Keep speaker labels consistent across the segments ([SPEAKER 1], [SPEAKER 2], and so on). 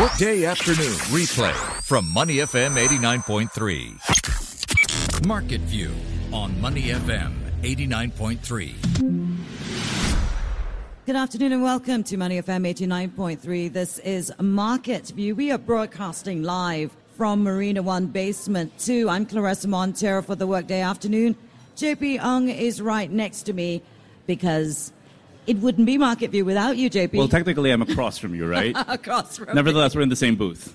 [SPEAKER 1] Workday afternoon replay from Money FM 89.3. Market View on Money FM 89.3.
[SPEAKER 2] Good afternoon and welcome to Money FM 89.3. This is Market View. We are broadcasting live from Marina One Basement 2. I'm Claressa Monteiro for the Workday Afternoon. JP Ong is right next to me because it wouldn't be Market View without you, JP.
[SPEAKER 3] Well, technically, I'm across from you, right?
[SPEAKER 2] across from
[SPEAKER 3] Nevertheless, we're in the same booth.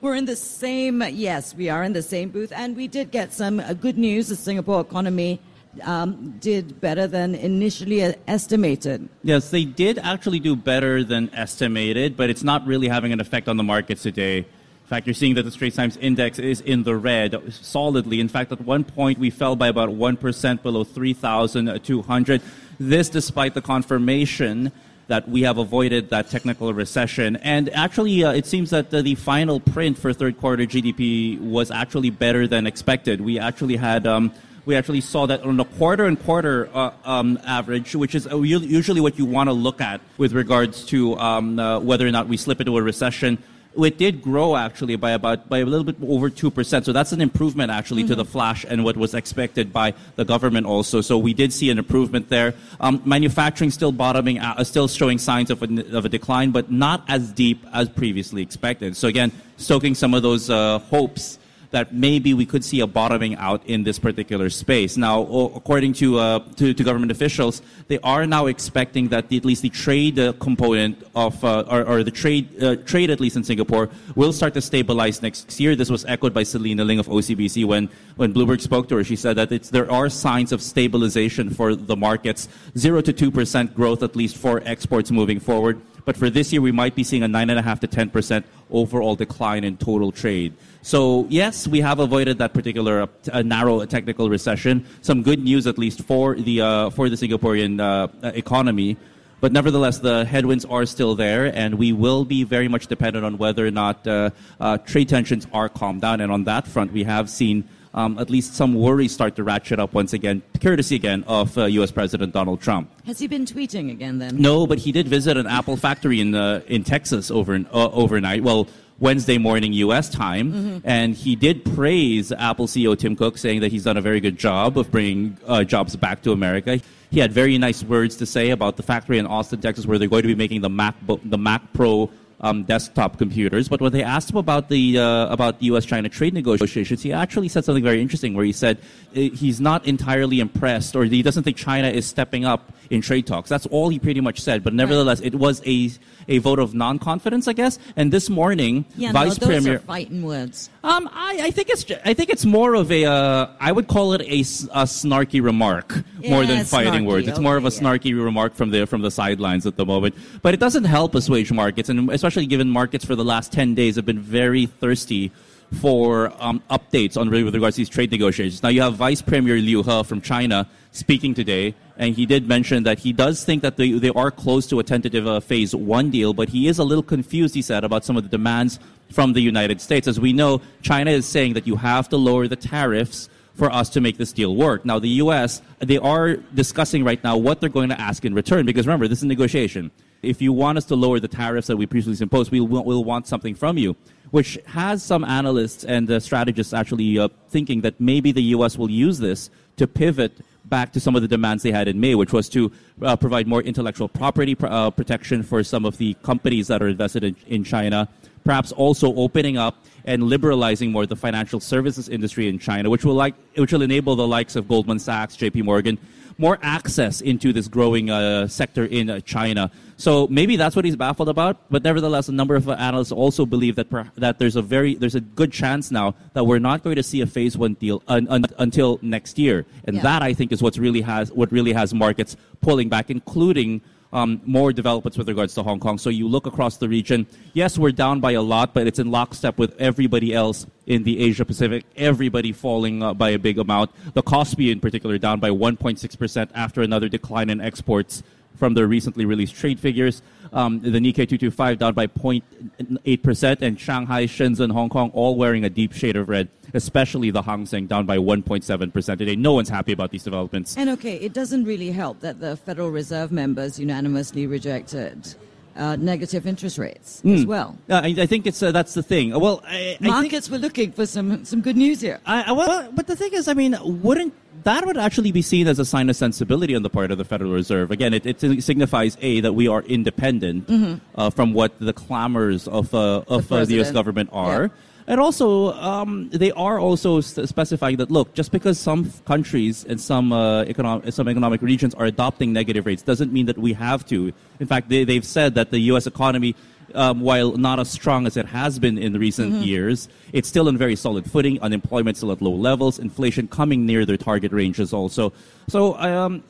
[SPEAKER 2] We're in the same, yes, we are in the same booth. And we did get some uh, good news. The Singapore economy um, did better than initially uh, estimated.
[SPEAKER 3] Yes, they did actually do better than estimated, but it's not really having an effect on the markets today. In fact, you're seeing that the Straits Times Index is in the red solidly. In fact, at one point, we fell by about 1% below 3,200. This despite the confirmation that we have avoided that technical recession. And actually, uh, it seems that uh, the final print for third quarter GDP was actually better than expected. We actually had. Um, we actually saw that on a quarter and quarter uh, um, average, which is usually what you want to look at with regards to um, uh, whether or not we slip into a recession it did grow actually by about by a little bit over two percent. So that's an improvement actually mm-hmm. to the mm-hmm. flash and what was expected by the government also. So we did see an improvement there. Um, manufacturing still bottoming, out, uh, still showing signs of a, of a decline, but not as deep as previously expected. So again, stoking some of those uh, hopes that maybe we could see a bottoming out in this particular space. Now, according to, uh, to, to, government officials, they are now expecting that the, at least the trade uh, component of, uh, or, or, the trade, uh, trade at least in Singapore, will start to stabilize next year. This was echoed by Selina Ling of OCBC when, when Bloomberg spoke to her. She said that there are signs of stabilization for the markets, 0 to 2% growth at least for exports moving forward. But for this year, we might be seeing a 9.5 to 10% overall decline in total trade. So yes, we have avoided that particular uh, narrow technical recession. Some good news, at least for the uh, for the Singaporean uh, economy. But nevertheless, the headwinds are still there, and we will be very much dependent on whether or not uh, uh, trade tensions are calmed down. And on that front, we have seen um, at least some worries start to ratchet up once again, courtesy again of uh, U.S. President Donald Trump.
[SPEAKER 2] Has he been tweeting again then?
[SPEAKER 3] No, but he did visit an Apple factory in uh, in Texas over uh, overnight. Well, Wednesday morning U.S. time, mm-hmm. and he did praise Apple CEO Tim Cook, saying that he's done a very good job of bringing uh, jobs back to America. He had very nice words to say about the factory in Austin, Texas, where they're going to be making the Mac the Mac Pro um, desktop computers. But when they asked him about the uh, about U.S.-China trade negotiations, he actually said something very interesting, where he said uh, he's not entirely impressed, or he doesn't think China is stepping up in trade talks. That's all he pretty much said. But nevertheless, right. it was a a vote of non-confidence, I guess. And this morning,
[SPEAKER 2] yeah,
[SPEAKER 3] Vice
[SPEAKER 2] no, those
[SPEAKER 3] Premier
[SPEAKER 2] are fighting words.
[SPEAKER 3] Um, I, I think it's I think it's more of a uh, I would call it a, a snarky remark
[SPEAKER 2] yeah,
[SPEAKER 3] more than fighting
[SPEAKER 2] snarky,
[SPEAKER 3] words. It's
[SPEAKER 2] okay,
[SPEAKER 3] more of a
[SPEAKER 2] yeah.
[SPEAKER 3] snarky remark from the from the sidelines at the moment. But it doesn't help assuage markets, and especially given markets for the last ten days have been very thirsty for um, updates on really with regards to these trade negotiations. Now you have Vice Premier Liu He from China speaking today, and he did mention that he does think that they, they are close to a tentative uh, phase one deal, but he is a little confused, he said, about some of the demands from the United States. As we know, China is saying that you have to lower the tariffs for us to make this deal work. Now, the U.S., they are discussing right now what they're going to ask in return, because remember, this is negotiation. If you want us to lower the tariffs that we previously imposed, we will we'll want something from you which has some analysts and uh, strategists actually uh, thinking that maybe the U.S. will use this to pivot back to some of the demands they had in May, which was to uh, provide more intellectual property pr- uh, protection for some of the companies that are invested in, in China, perhaps also opening up and liberalizing more the financial services industry in China, which will like which will enable the likes of Goldman Sachs, J.P. Morgan, more access into this growing uh, sector in uh, China. So maybe that's what he's baffled about. But nevertheless, a number of analysts also believe that per, that there's a very there's a good chance now that we're not going to see a phase one deal un, un, until next year, and yeah. that I think is what's really has what really has markets pulling back, including um, more developments with regards to Hong Kong. So you look across the region. Yes, we're down by a lot, but it's in lockstep with everybody else in the Asia Pacific. Everybody falling uh, by a big amount. The Kospi, in particular, down by 1.6% after another decline in exports from the recently released trade figures. Um, the Nikkei 225 down by 0.8%, and Shanghai, Shenzhen, Hong Kong all wearing a deep shade of red, especially the Hang Seng down by 1.7% today. No one's happy about these developments.
[SPEAKER 2] And okay, it doesn't really help that the Federal Reserve members unanimously rejected uh, negative interest rates as well.
[SPEAKER 3] Uh, I, I think it's uh, that's the thing. Well, I, I think
[SPEAKER 2] Markets were looking for some some good news here.
[SPEAKER 3] I, I- well, but the thing is, I mean, wouldn't that would actually be seen as a sign of sensibility on the part of the Federal Reserve? Again, it, it signifies a that we are independent uh, from what the clamors of uh, of uh, the U.S. government are.
[SPEAKER 2] Yeah.
[SPEAKER 3] And also, um, they are also specifying that look, just because some countries and some uh, economic some economic regions are adopting negative rates doesn't mean that we have to. In fact, they, they've said that the U.S. economy, um, while not as strong as it has been in recent
[SPEAKER 2] Mm-hmm.
[SPEAKER 3] years, it's still on very solid footing. Unemployment still at low levels. Inflation coming near their target ranges also. So. Um,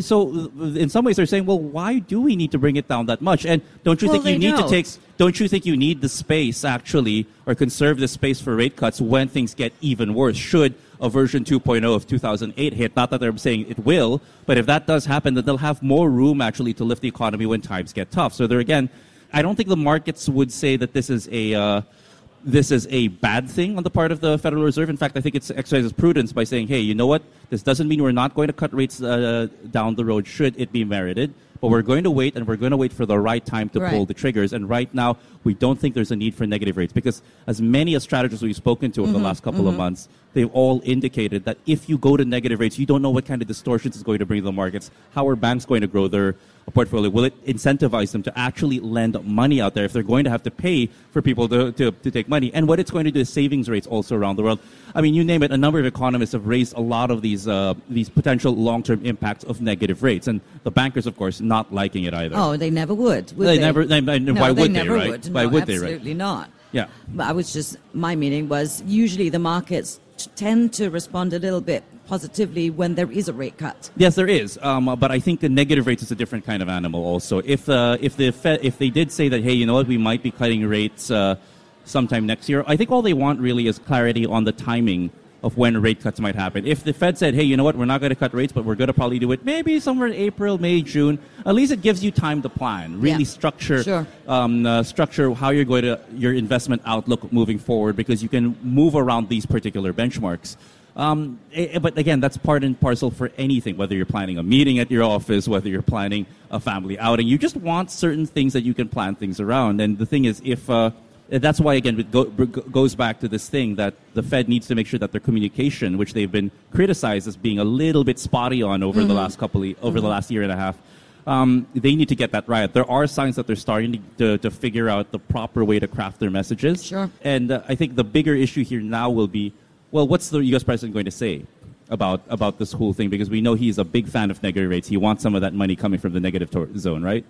[SPEAKER 3] so, in some ways, they're saying, "Well, why do we need to bring it down that much?" And don't you
[SPEAKER 2] Well,
[SPEAKER 3] think you need to take don't you think you need the space actually or conserve the space for rate cuts when things get even worse? Should a version 2.0 of 2008 hit not that they're saying it will but if that does happen then they'll have more room actually to lift the economy when times get tough. So there again i don't think the markets would say that this is a uh, this is a bad thing on the part of the Federal Reserve. In fact, I think it exercises prudence by saying, hey, you know what? This doesn't mean we're not going to cut rates uh, down the road should it be merited, but we're going to wait and we're going to wait for the right time to
[SPEAKER 2] Right.
[SPEAKER 3] pull the triggers. And right now, we don't think there's a need for negative rates because as many as strategists we've spoken to over the last couple of months, they've all indicated that if you go to negative rates, you don't know what kind of distortions is going to bring to the markets. How are banks going to grow their portfolio? Will it incentivize them to actually lend money out there if they're going to have to pay for people to, to, to take money? And what it's going to do is savings rates also around the world. I mean, you name it, a number of economists have raised a lot of these, uh, these potential long-term impacts of negative rates. And the bankers, of course, not liking it either.
[SPEAKER 2] Oh, they never would. would
[SPEAKER 3] They
[SPEAKER 2] they,
[SPEAKER 3] never- they- they-
[SPEAKER 2] no,
[SPEAKER 3] why would they,
[SPEAKER 2] never
[SPEAKER 3] right?
[SPEAKER 2] Would.
[SPEAKER 3] Why
[SPEAKER 2] no,
[SPEAKER 3] would they, right?
[SPEAKER 2] Absolutely not.
[SPEAKER 3] Yeah.
[SPEAKER 2] But I was just my meaning was usually the markets tend to respond a little bit positively when there is a rate cut.
[SPEAKER 3] Yes, there is, um, uh, but I think the negative rates is a different kind of animal. Also, if uh, if the Fed, if they did say that, hey, you know what, we might be cutting rates uh, sometime next year, I think all they want really is clarity on the timing of when rate cuts might happen. If the Fed said, hey, you know what, we're not going to cut rates, but we're going to probably do it maybe somewhere in April, May, June, at least it gives you time to plan, really
[SPEAKER 2] Yeah.
[SPEAKER 3] structure
[SPEAKER 2] Sure.
[SPEAKER 3] um, uh, structure how you're going to your investment outlook moving forward because you can move around these particular benchmarks. Um, eh, eh, but again, that's part and parcel for anything, whether you're planning a meeting at your office, whether you're planning a family outing. You just want certain things that you can plan things around. And the thing is, if uh, that's why again it go, go- goes back to this thing that the Fed needs to make sure that their communication, which they've been criticized as being a little bit spotty on over the last couple of, over the last year and a half, um, they need to get that right. There are signs that they're starting to, to, to figure out the proper way to craft their messages.
[SPEAKER 2] Sure.
[SPEAKER 3] And uh, I think the bigger issue here now will be, well, what's the U.S. president going to say about about this whole thing? Because we know he's a big fan of negative rates. He wants some of that money coming from the negative tor- zone, right?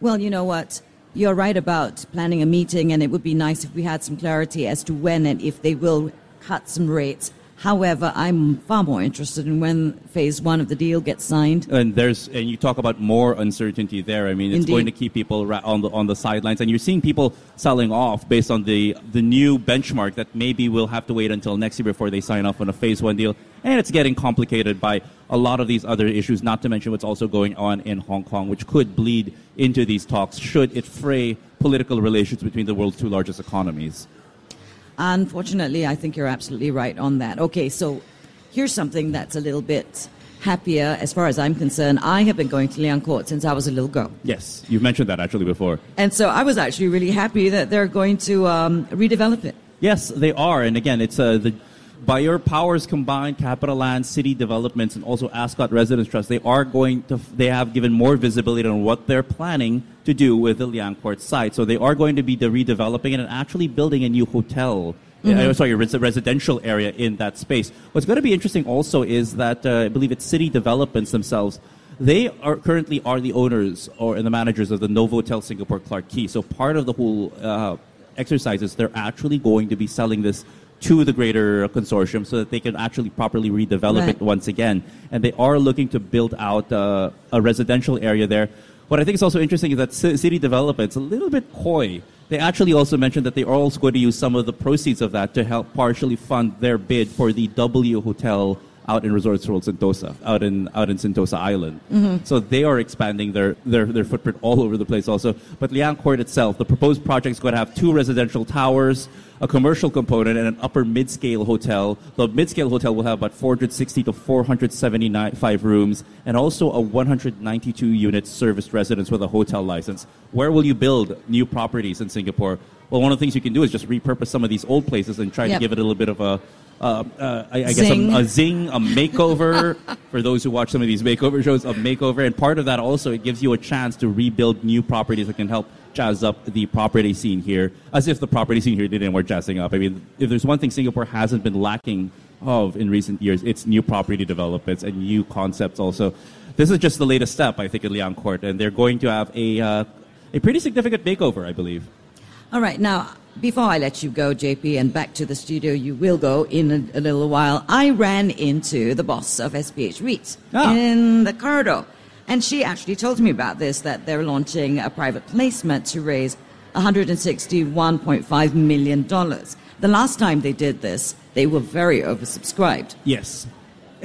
[SPEAKER 2] Well, you know what? You're right about planning a meeting, and it would be nice if we had some clarity as to when and if they will cut some rates. However, I'm far more interested in when phase one of the deal gets signed.
[SPEAKER 3] And there's and you talk about more uncertainty there. I mean, it's
[SPEAKER 2] Indeed.
[SPEAKER 3] going to keep people on the on the sidelines, and you're seeing people selling off based on the the new benchmark that maybe we'll have to wait until next year before they sign off on a phase one deal. And it's getting complicated by a lot of these other issues, not to mention what's also going on in Hong Kong, which could bleed into these talks should it fray political relations between the world's two largest economies.
[SPEAKER 2] Unfortunately, I think you're absolutely right on that. Okay, so here's something that's a little bit happier as far as I'm concerned. I have been going to Liang Court since I was a little girl.
[SPEAKER 3] Yes, you've mentioned that actually before.
[SPEAKER 2] And so I was actually really happy that they're going to um, redevelop it.
[SPEAKER 3] Yes, they are. And again, it's uh, the by your powers combined, CapitaLand, City Developments, and also Ascott Residence Trust, they are going to. They have given more visibility on what they're planning to do with the Liang Court site. So they are going to be the redeveloping it and actually building a new hotel. uh, sorry, a res- residential area in that space. What's going to be interesting also is that uh, I believe it's City Developments themselves. They are currently are the owners or and the managers of the Novotel Singapore Clarke Quay. So part of the whole uh, exercise is they're actually going to be selling this to the greater consortium so that they can actually properly redevelop
[SPEAKER 2] Right.
[SPEAKER 3] it once again. And they are looking to build out uh, a residential area there. What I think is also interesting is that ci- city development's a little bit coy. They actually also mentioned that they are also going to use some of the proceeds of that to help partially fund their bid for the W Hotel out in Resorts World Sentosa, out in out in Sentosa Island.
[SPEAKER 2] Mm-hmm.
[SPEAKER 3] So they are expanding their, their their footprint all over the place also. But Liang Court itself, the proposed project is going to have two residential towers, a commercial component, and an upper mid-scale hotel. The mid-scale hotel will have about 460 to 475 rooms, and also a 192 unit serviced residence with a hotel license. Where will you build new properties in Singapore? Well, one of the things you can do is just repurpose some of these old places and try
[SPEAKER 2] Yep.
[SPEAKER 3] to give it a little bit of a uh, uh, I, I guess
[SPEAKER 2] Zing.
[SPEAKER 3] a, a zing, a makeover. for those who watch some of these makeover shows, a makeover, and part of that also it gives you a chance to rebuild new properties that can help jazz up the property scene here. As if the property scene here didn't work jazzing up. I mean, if there's one thing Singapore hasn't been lacking of in recent years, it's new property developments and new concepts. Also, this is just the latest step, I think, in Liang Court, and they're going to have a uh, a pretty significant makeover, I believe.
[SPEAKER 2] All right, now, before I let you go, JP, and back to the studio you will go in a, a little while, I ran into the boss of SPH REIT
[SPEAKER 3] Ah.
[SPEAKER 2] in the corridor. And she actually told me about this that they're launching a private placement to raise $161.5 million. The last time they did this, they were very oversubscribed.
[SPEAKER 3] Yes.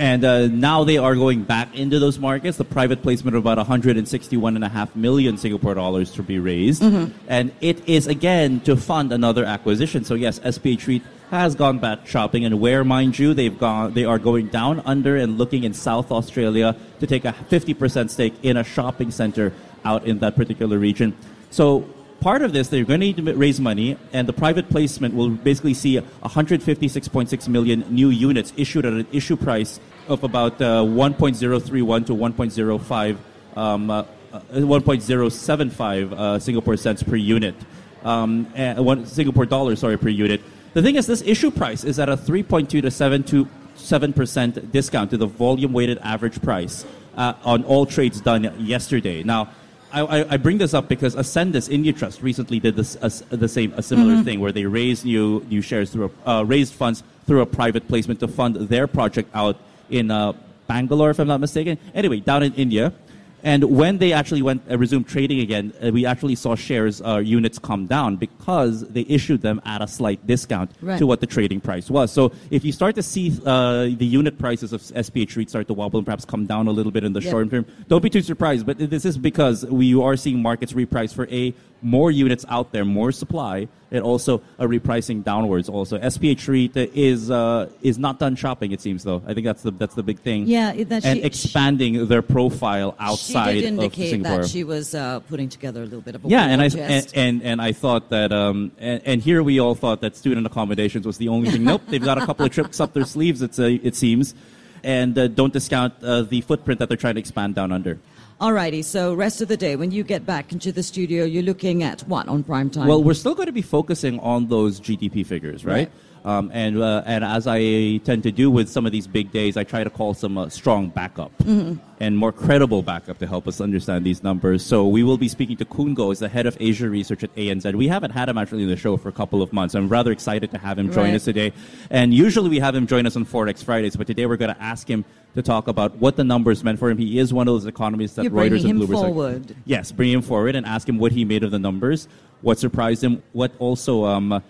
[SPEAKER 3] And uh, now they are going back into those markets. The private placement of about 161.5 million Singapore dollars to be raised. And it is, again, to fund another acquisition. So, yes, SPH REIT has gone back shopping. And where, mind you, they've gone, they are going down under and looking in South Australia to take a 50% stake in a shopping center out in that particular region. So, part of this, they're going to need to raise money, and the private placement will basically see 156.6 million new units issued at an issue price of about uh, 1.031 to 1.05, um, uh, uh, 1.075 uh, Singapore cents per unit, um, one Singapore dollars, sorry, per unit. The thing is, this issue price is at a 3.2 to 7.2 7% discount to the volume weighted average price uh, on all trades done yesterday. Now, I, I, bring this up because Ascendas India Trust recently did this a, the same a similar thing where they raised new new shares through a, uh, raised funds through a private placement to fund their project out in uh, Bangalore, if I'm not mistaken. Anyway, down in India. And when they actually went uh, resumed trading again, uh, we actually saw shares uh, units come down because they issued them at a slight discount
[SPEAKER 2] Right.
[SPEAKER 3] to what the trading price was. So if you start to see uh, the unit prices of SPH REIT start to wobble and perhaps come down a little bit in the
[SPEAKER 2] Yep.
[SPEAKER 3] short term, don't be too surprised. But this is because we are seeing markets reprice for a more units out there, more supply, and also a repricing downwards. Also, SPH REIT is uh, is not done shopping. It seems though. I think that's the that's the big thing.
[SPEAKER 2] Yeah, that
[SPEAKER 3] and
[SPEAKER 2] she-
[SPEAKER 3] expanding their profile outside
[SPEAKER 2] she did
[SPEAKER 3] of
[SPEAKER 2] indicate
[SPEAKER 3] Singapore.
[SPEAKER 2] that she was uh, putting together a little bit of a
[SPEAKER 3] Yeah, and I and, and and I thought that um and, and here we all thought that student accommodations was the only thing. nope, they've got a couple of tricks up their sleeves. It's uh, it seems, and uh, don't discount uh, the footprint that they're trying to expand down under.
[SPEAKER 2] Alrighty, so rest of the day, when you get back into the studio, you're looking at what on prime time?
[SPEAKER 3] Well, we're still going to be focusing on those GDP figures, right?
[SPEAKER 2] Right.
[SPEAKER 3] Um, and uh, and as I tend to do with some of these big days, I try to call some uh, strong backup and more credible backup to help us understand these numbers. So we will be speaking to Khoon Goh, as the head of Asia research at ANZ. We haven't had him actually in the show for a couple of months. I'm rather excited to have him join
[SPEAKER 2] Right.
[SPEAKER 3] us today. And usually we have him join us on Forex Fridays, but today we're going to ask him to talk about what the numbers meant for him. He is one of those economists that
[SPEAKER 2] You're
[SPEAKER 3] Reuters and Bloomberg. are-
[SPEAKER 2] forward.
[SPEAKER 3] Yes, bring him forward and ask him what he made of the numbers, what surprised him, what also um,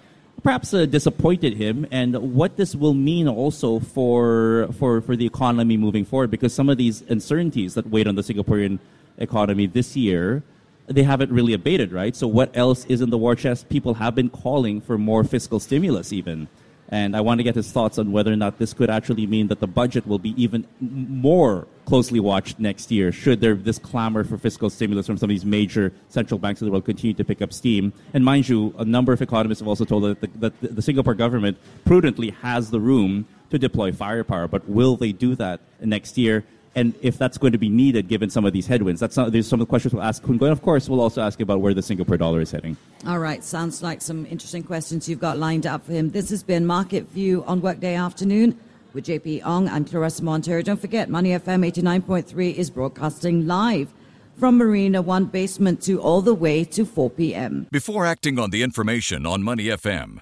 [SPEAKER 3] perhaps uh, disappointed him, and what this will mean also for, for, for the economy moving forward. Because some of these uncertainties that weighed on the Singaporean economy this year, they haven't really abated, right? So what else is in the war chest? People have been calling for more fiscal stimulus, even. And I want to get his thoughts on whether or not this could actually mean that the budget will be even more closely watched next year, should there this clamor for fiscal stimulus from some of these major central banks of the world continue to pick up steam. And mind you, a number of economists have also told that the, that the- the Singapore government prudently has the room to deploy firepower, but will they do that next year? And if that's going to be needed, given some of these headwinds, that's some, there's some of the questions we'll ask Khoon Goh. And of course, we'll also ask about where the Singapore dollar is heading.
[SPEAKER 2] All right, sounds like some interesting questions you've got lined up for him. This has been Market View on Workday Afternoon with JP Ong. I'm Claressa Monteiro. Don't forget, Money FM 89.3 is broadcasting live from Marina 1 basement to all the way to 4 p.m.
[SPEAKER 1] Before acting on the information on Money FM,